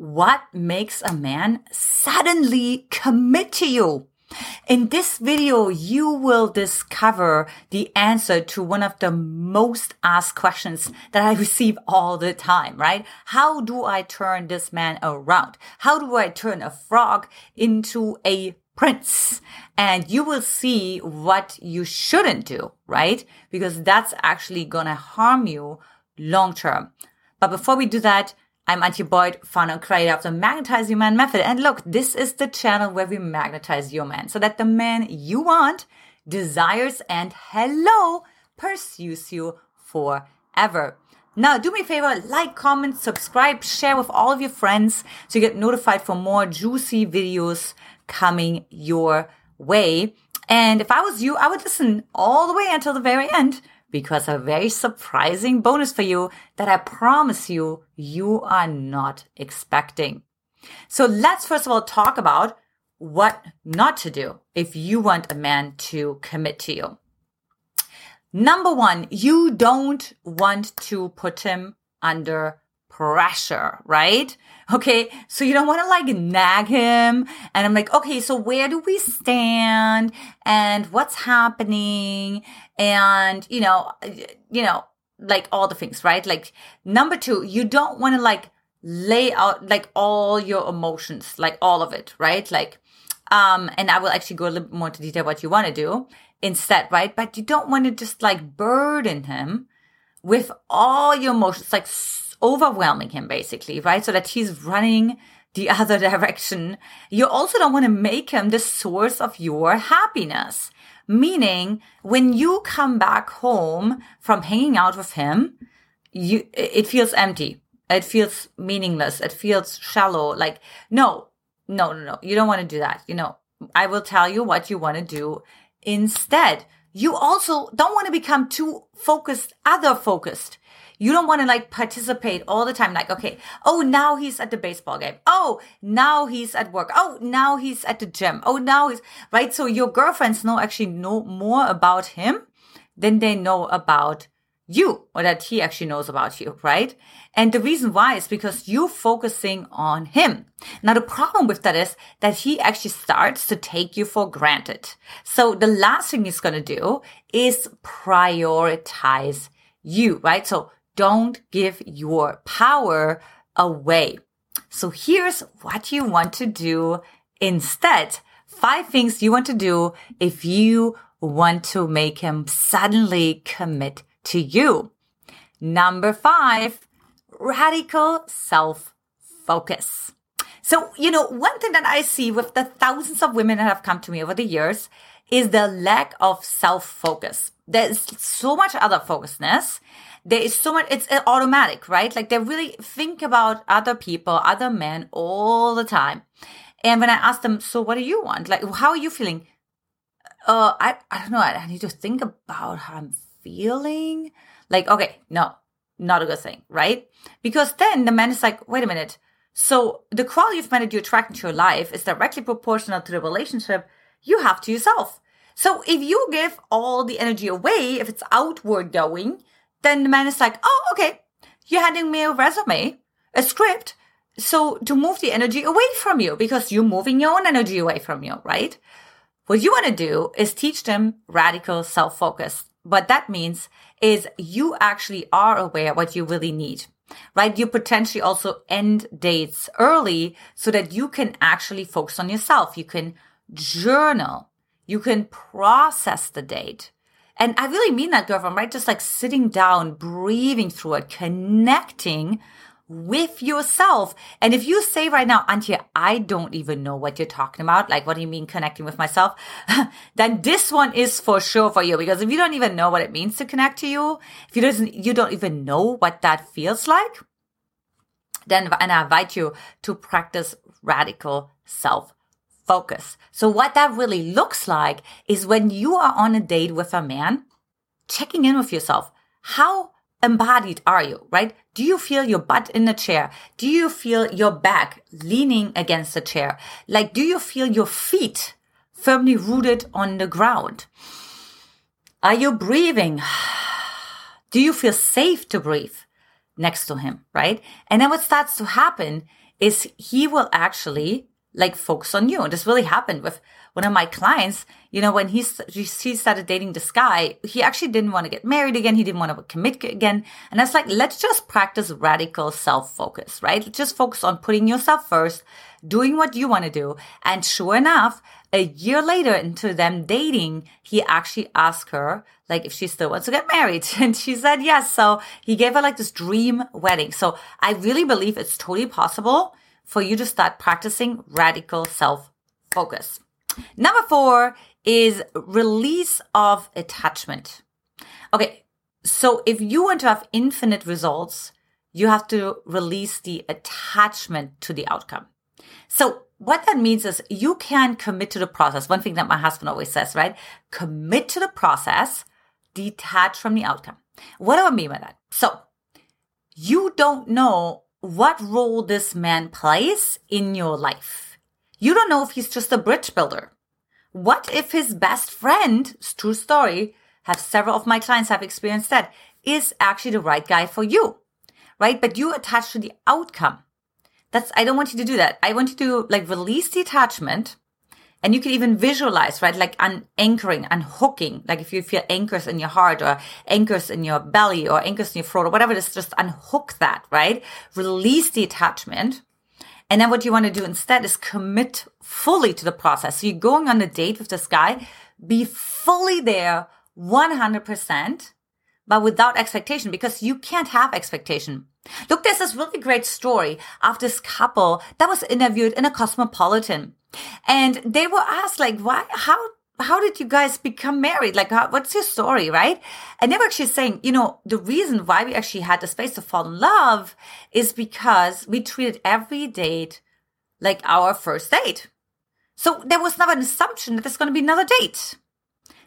what makes a man suddenly commit to you? In this video, you will discover the answer to one of the most asked questions that I receive all the time, right? How do I turn this man around? How do I turn a frog into a prince? And you will see what you shouldn't do, right? Because that's actually gonna harm you long term. But before we do that, I'm Antia Boyd, founder and creator of the Magnetize Your Man method. And look, this is the channel where we magnetize your man so that the man you want desires and hello pursues you forever. Now, do me a favor, like, comment, subscribe, share with all of your friends so you get notified for more juicy videos coming your way. And if I was you, I would listen all the way until the very end because a very surprising bonus for you that I promise you, you are not expecting. So let's first of all talk about what not to do if you want a man to commit to you. Number one, you don't want to put him under pressure, right? Okay. So you don't want to like nag him. And I'm like, okay, so where do we stand and what's happening? And, you know, you know, like all the things, right? Like number two, you don't want to like lay out like all your emotions, like all of it, right? Like, um, and I will actually go a little bit more into detail what you want to do instead, right? But you don't want to just like burden him with all your emotions, like overwhelming him basically, right? So that he's running the other direction. You also don't want to make him the source of your happiness. Meaning when you come back home from hanging out with him, you, it feels empty. It feels meaningless. It feels shallow. Like, no, no, no, no. You don't want to do that. You know, I will tell you what you want to do instead. You also don't want to become too focused, other focused. You don't want to like participate all the time. Like, okay, oh, now he's at the baseball game. Oh, now he's at work. Oh, now he's at the gym. Oh, now he's right. So your girlfriends know actually know more about him than they know about you or that he actually knows about you, right? And the reason why is because you're focusing on him. Now, the problem with that is that he actually starts to take you for granted. So the last thing he's going to do is prioritize you, right? So don't give your power away. So here's what you want to do instead. Five things you want to do if you want to make him suddenly commit to you. Number five, radical self focus. So, you know, one thing that I see with the thousands of women that have come to me over the years is the lack of self focus. There's so much other focusness. There is so much it's automatic right? Like they really think about other people other men all the time. And when i ask them so what do you want? Like how are you feeling? Uh i i don't know. I, I need to think about how i'm feeling. Like okay no not a good thing right? Because then the man is like wait a minute so the quality of men that you attract into your life is directly proportional to the relationship you have to yourself so if you give all the energy away if it's outward going then the man is like, oh, okay, you're handing me a resume, a script. So to move the energy away from you because you're moving your own energy away from you, right? What you want to do is teach them radical self focus. What that means is you actually are aware what you really need, right? You potentially also end dates early so that you can actually focus on yourself. You can journal. You can process the date. And I really mean that, girlfriend, right? Just like sitting down, breathing through it, connecting with yourself. And if you say right now, Antia, I don't even know what you're talking about, like what do you mean connecting with myself? then this one is for sure for you because if you don't even know what it means to connect to you, if you doesn't you don't even know what that feels like, then and I invite you to practice radical self focus. So what that really looks like is when you are on a date with a man, checking in with yourself. How embodied are you, right? Do you feel your butt in the chair? Do you feel your back leaning against the chair? Like, do you feel your feet firmly rooted on the ground? Are you breathing? Do you feel safe to breathe next to him, right? And then what starts to happen is he will actually like focus on you. And this really happened with one of my clients. You know, when he, he started dating this guy, he actually didn't want to get married again. He didn't want to commit again. And I was like, let's just practice radical self focus, right? Just focus on putting yourself first, doing what you want to do. And sure enough, a year later into them dating, he actually asked her, like, if she still wants to get married. And she said yes. So he gave her like this dream wedding. So I really believe it's totally possible for you to start practicing radical self focus. Number four is release of attachment. Okay. So if you want to have infinite results, you have to release the attachment to the outcome. So what that means is you can commit to the process. One thing that my husband always says, right? Commit to the process, detach from the outcome. What do I mean by that? So you don't know what role this man plays in your life. You don't know if he's just a bridge builder. What if his best friend, true story, have several of my clients have experienced that, is actually the right guy for you, right? But you attach to the outcome. That's, I don't want you to do that. I want you to like release the attachment and you can even visualize, right? Like un- anchoring, unhooking. Like if you feel anchors in your heart or anchors in your belly or anchors in your throat or whatever is, just unhook that, right? Release the attachment. And then what you want to do instead is commit fully to the process. So you're going on a date with this guy, be fully there 100%, but without expectation because you can't have expectation. Look, there's this really great story of this couple that was interviewed in a cosmopolitan and they were asked like, why, how, how did you guys become married? Like, how, what's your story, right? And they were actually saying, you know, the reason why we actually had the space to fall in love is because we treated every date like our first date. So there was never an assumption that there's going to be another date.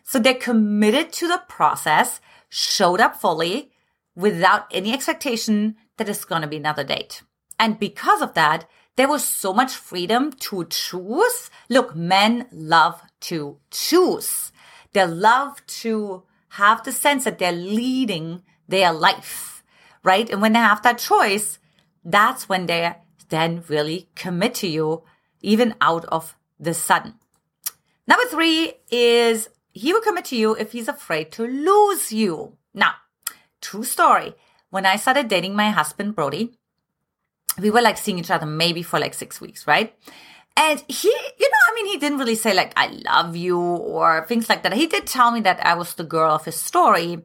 So they're committed to the process, showed up fully without any expectation that it's going to be another date. And because of that, there was so much freedom to choose. Look, men love to choose. They love to have the sense that they're leading their life, right? And when they have that choice, that's when they then really commit to you, even out of the sudden. Number three is he will commit to you if he's afraid to lose you. Now, true story. When I started dating my husband, Brody, we were like seeing each other maybe for like six weeks, right? And he, you know, I mean, he didn't really say like, I love you or things like that. He did tell me that I was the girl of his story,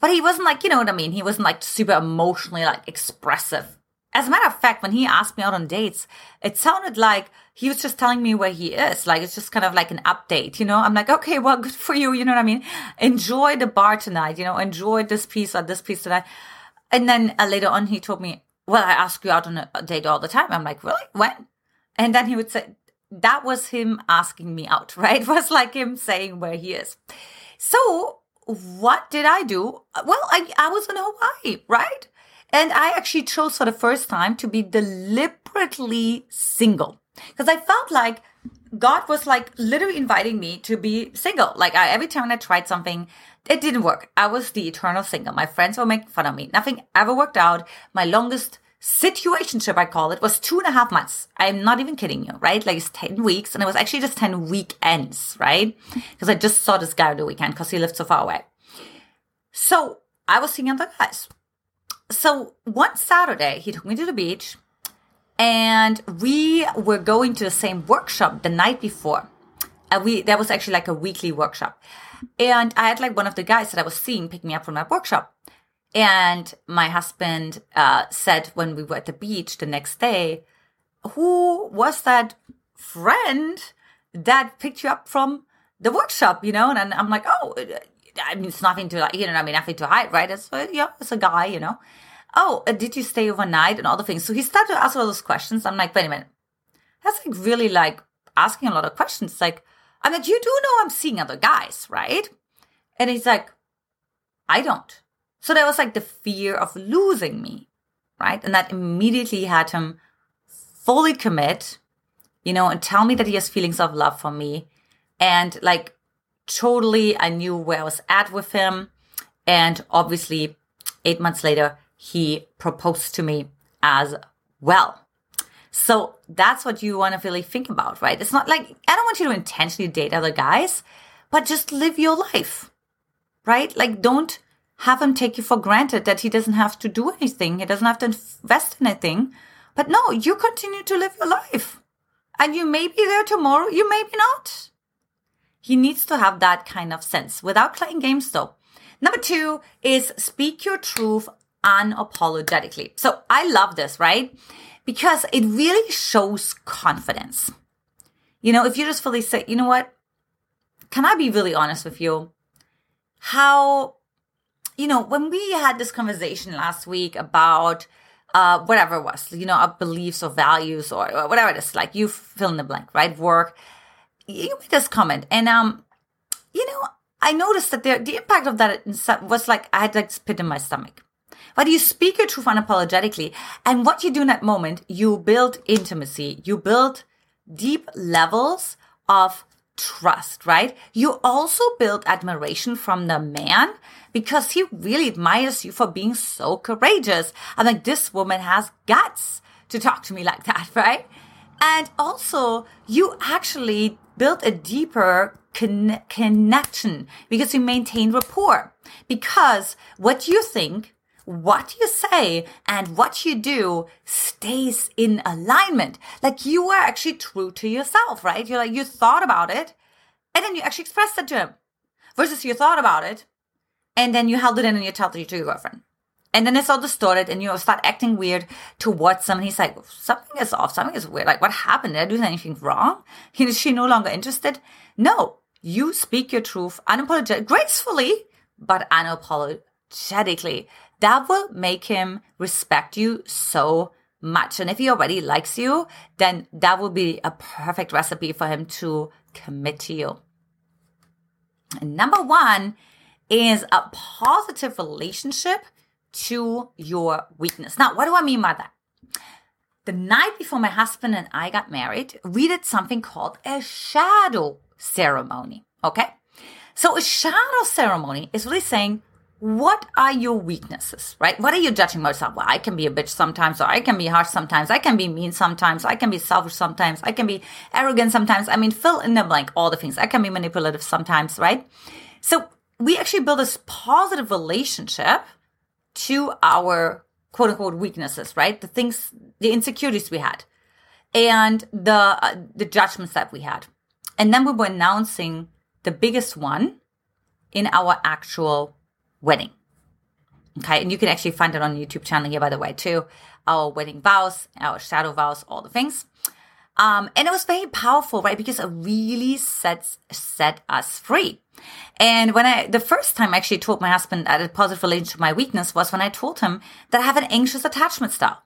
but he wasn't like, you know what I mean? He wasn't like super emotionally like expressive. As a matter of fact, when he asked me out on dates, it sounded like he was just telling me where he is. Like it's just kind of like an update, you know? I'm like, okay, well, good for you. You know what I mean? Enjoy the bar tonight, you know, enjoy this piece or this piece tonight. And then uh, later on, he told me, well, I ask you out on a date all the time. I'm like, really? When? And then he would say, that was him asking me out, right? It was like him saying where he is. So what did I do? Well, I, I was in Hawaii, right? And I actually chose for the first time to be deliberately single because I felt like God was like literally inviting me to be single. Like I, every time I tried something, it didn't work. I was the eternal single. My friends were making fun of me. Nothing ever worked out. My longest situationship, I call it, was two and a half months. I'm not even kidding you, right? Like it's 10 weeks and it was actually just 10 weekends, right? Because I just saw this guy on the weekend because he lived so far away. So I was seeing other guys. So one Saturday, he took me to the beach and we were going to the same workshop the night before. And we, that was actually like a weekly workshop. And I had like one of the guys that I was seeing pick me up from that workshop. And my husband uh, said when we were at the beach the next day, who was that friend that picked you up from the workshop, you know? And I'm like, oh, I mean, it's nothing to like, you know, I mean, nothing to hide, right? It's, yeah, it's a guy, you know? Oh, uh, did you stay overnight and all the things? So he started to ask all those questions. I'm like, wait a minute. That's like really like asking a lot of questions. Like, I mean, you do know I'm seeing other guys, right? And he's like, I don't. So there was like the fear of losing me, right? And that immediately had him fully commit, you know, and tell me that he has feelings of love for me. And like totally, I knew where I was at with him. And obviously, eight months later, he proposed to me as well. So that's what you want to really think about, right? It's not like, I don't want you to intentionally date other guys, but just live your life, right? Like, don't have him take you for granted that he doesn't have to do anything. He doesn't have to invest in anything. But no, you continue to live your life. And you may be there tomorrow, you may be not. He needs to have that kind of sense without playing games though. Number two is speak your truth unapologetically. So I love this, right? Because it really shows confidence. You know, if you just fully say, you know what? Can I be really honest with you? How, you know, when we had this conversation last week about uh, whatever it was, you know, our beliefs or values or, or whatever it is, like you fill in the blank, right? Work. You made this comment, and um, you know, I noticed that the, the impact of that was like I had like spit in my stomach. But you speak your truth unapologetically, and what you do in that moment, you build intimacy, you build deep levels of trust, right? You also build admiration from the man because he really admires you for being so courageous. I'm like, this woman has guts to talk to me like that, right? And also, you actually build a deeper con- connection because you maintain rapport. Because what you think, what you say, and what you do stays in alignment. Like you are actually true to yourself, right? You're like, you thought about it, and then you actually expressed it to him. Versus you thought about it, and then you held it in and you told it to your girlfriend. And then it's all distorted and you start acting weird towards someone. He's like, something is off. Something is weird. Like, what happened? Did I do anything wrong? Is she no longer interested? No, you speak your truth unapologetically, gracefully, but unapologetically. That will make him respect you so much. And if he already likes you, then that will be a perfect recipe for him to commit to you. And number one is a positive relationship to your weakness. Now, what do I mean by that? The night before my husband and I got married, we did something called a shadow ceremony. Okay. So a shadow ceremony is really saying, what are your weaknesses, right? What are you judging yourself? Well, I can be a bitch sometimes, or I can be harsh sometimes, I can be mean sometimes, I can be selfish sometimes, I can be arrogant sometimes. I mean, fill in the blank, all the things. I can be manipulative sometimes, right? So we actually build this positive relationship to our quote unquote weaknesses, right? The things, the insecurities we had and the, uh, the judgments that we had. And then we were announcing the biggest one in our actual wedding. Okay. And you can actually find it on YouTube channel here, by the way, too. Our wedding vows, our shadow vows, all the things. Um, and it was very powerful, right? Because it really sets, set us free. And when I, the first time I actually told my husband that a positive relationship to my weakness was when I told him that I have an anxious attachment style.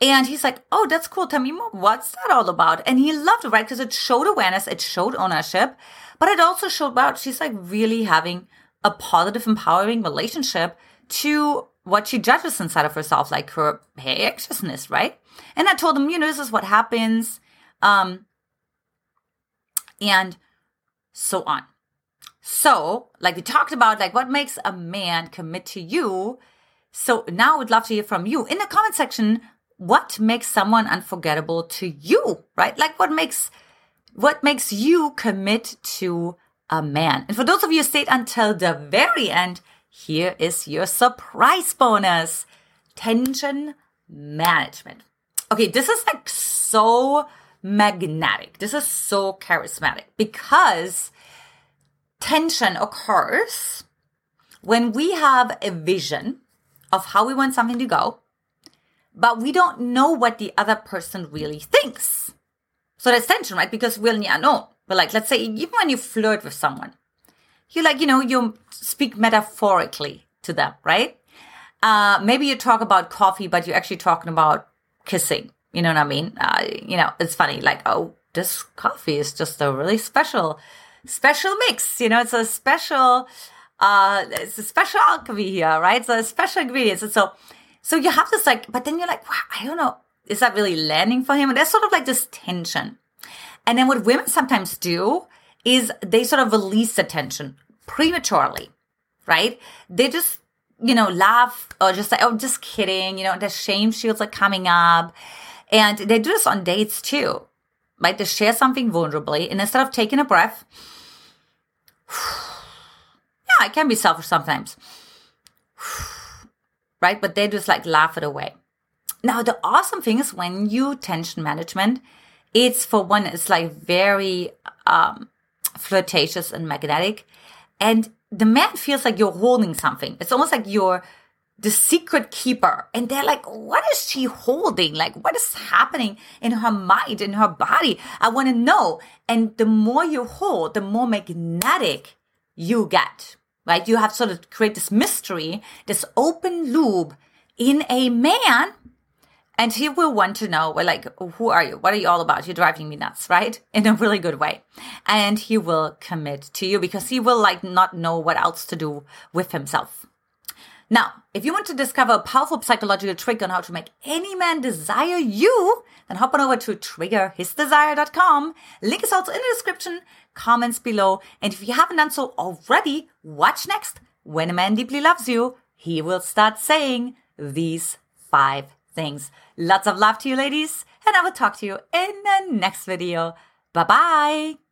And he's like, Oh, that's cool. Tell me more. What's that all about? And he loved it, right? Because it showed awareness, it showed ownership, but it also showed, about she's like really having a positive, empowering relationship to what she judges inside of herself, like her, anxiousness, right? And I told him, you know, this is what happens. Um, and so on. So, like we talked about, like what makes a man commit to you. So now I would love to hear from you in the comment section. What makes someone unforgettable to you, right? Like what makes, what makes you commit to a man? And for those of you who stayed until the very end, here is your surprise bonus. Tension management. Okay. This is like so magnetic. This is so charismatic because tension occurs when we have a vision of how we want something to go, but we don't know what the other person really thinks. So that's tension, right? Because we're in the unknown. But like, let's say even when you flirt with someone, you like, you know, you speak metaphorically to them, right? Uh, maybe you talk about coffee, but you're actually talking about kissing. You know what I mean? Uh, you know, it's funny, like, oh, this coffee is just a really special special mix. You know, it's a special, uh, it's a special alchemy here, right? So special ingredients. And so, so you have this like, but then you're like, wow, I don't know. Is that really landing for him? And there's sort of like this tension. And then what women sometimes do is they sort of release the tension prematurely, right? They just, you know, laugh or just like, oh, just kidding. You know, the shame shields are coming up. And they do this on dates too, right? They share something vulnerably, and instead of taking a breath, yeah, it can be selfish sometimes, right? But they just like laugh it away. Now, the awesome thing is when you tension management, it's for one, it's like very um, flirtatious and magnetic. And the man feels like you're holding something. It's almost like you're the secret keeper. And they're like, what is she holding? Like, what is happening in her mind, in her body? I want to know. And the more you hold, the more magnetic you get, right? You have sort of create this mystery, this open loop in a man and he will want to know, like, who are you? What are you all about? You're driving me nuts, right? In a really good way. And he will commit to you because he will like not know what else to do with himself. Now, if you want to discover a powerful psychological trick on how to make any man desire you, then hop on over to triggerhisdesire.com. Link is also in the description, comments below. And if you haven't done so already, watch next. When a man deeply loves you, he will start saying these five things. Lots of love to you, ladies, and I will talk to you in the next video. Bye bye.